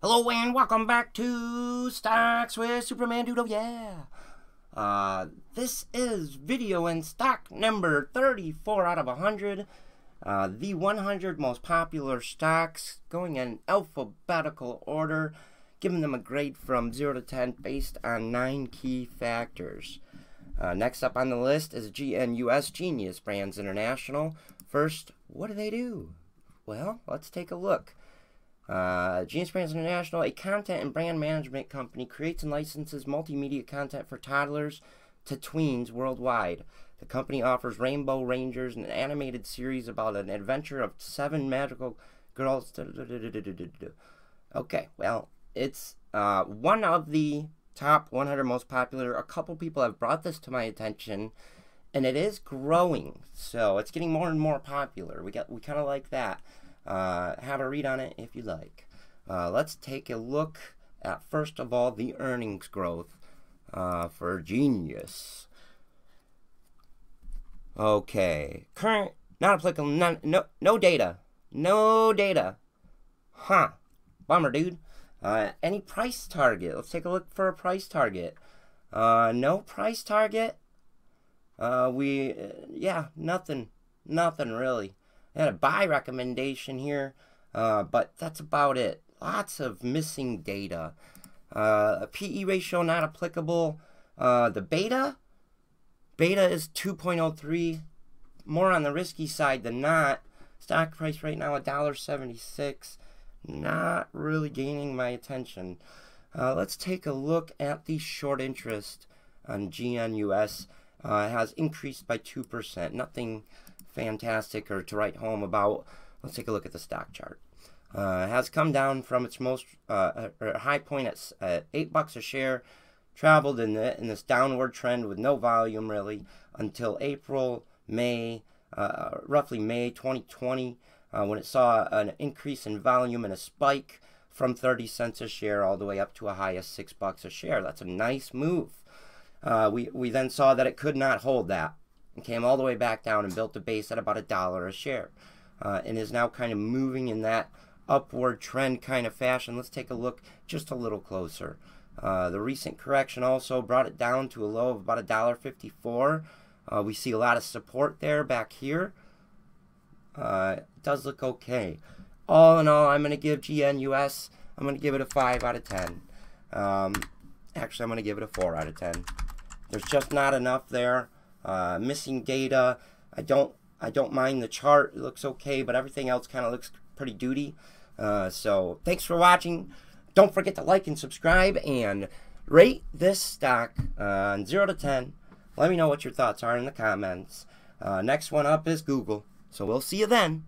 Hello and welcome back to Stocks with Superman Doodle, yeah! Uh, this is video in stock number 34 out of 100. Uh, the 100 most popular stocks going in alphabetical order, giving them a grade from 0 to 10 based on 9 key factors. Uh, next up on the list is GNUS Genius Brands International. First, what do they do? Well, let's take a look. Uh, Genius Brands International, a content and brand management company, creates and licenses multimedia content for toddlers to tweens worldwide. The company offers Rainbow Rangers, an animated series about an adventure of seven magical girls. Okay, well, it's uh, one of the top 100 most popular. A couple people have brought this to my attention, and it is growing. So it's getting more and more popular. We got we kind of like that. Uh, have a read on it if you like. Uh, let's take a look at, first of all, the earnings growth uh, for Genius. Okay. Current, not applicable, none, no, no data. No data. Huh. Bummer, dude. Uh, any price target? Let's take a look for a price target. Uh, no price target. Uh, we, yeah, nothing. Nothing really. Had a buy recommendation here, uh, but that's about it. Lots of missing data. Uh, a PE ratio not applicable. Uh, the beta, beta is 2.03, more on the risky side than not. Stock price right now $1.76. Not really gaining my attention. Uh, let's take a look at the short interest on GNUS. Uh, has increased by 2%. Nothing fantastic or to write home about. Let's take a look at the stock chart. Uh, has come down from its most uh, high point at, at eight bucks a share, traveled in, the, in this downward trend with no volume really until April, May, uh, roughly May 2020, uh, when it saw an increase in volume and a spike from 30 cents a share all the way up to a high of six bucks a share. That's a nice move. Uh, we, we then saw that it could not hold that and came all the way back down and built a base at about a dollar a share uh, and is now kind of moving in that upward trend kind of fashion. Let's take a look just a little closer. Uh, the recent correction also brought it down to a low of about a dollar fifty-four. Uh, we see a lot of support there back here. Uh, it does look okay. All in all, I'm going to give GNUS, I'm going to give it a 5 out of 10. Um, actually, I'm going to give it a 4 out of 10. There's just not enough there uh, missing data. I don't I don't mind the chart; it looks okay, but everything else kind of looks pretty duty. Uh, so thanks for watching. Don't forget to like and subscribe and rate this stock uh, on zero to ten. Let me know what your thoughts are in the comments. Uh, next one up is Google. So we'll see you then.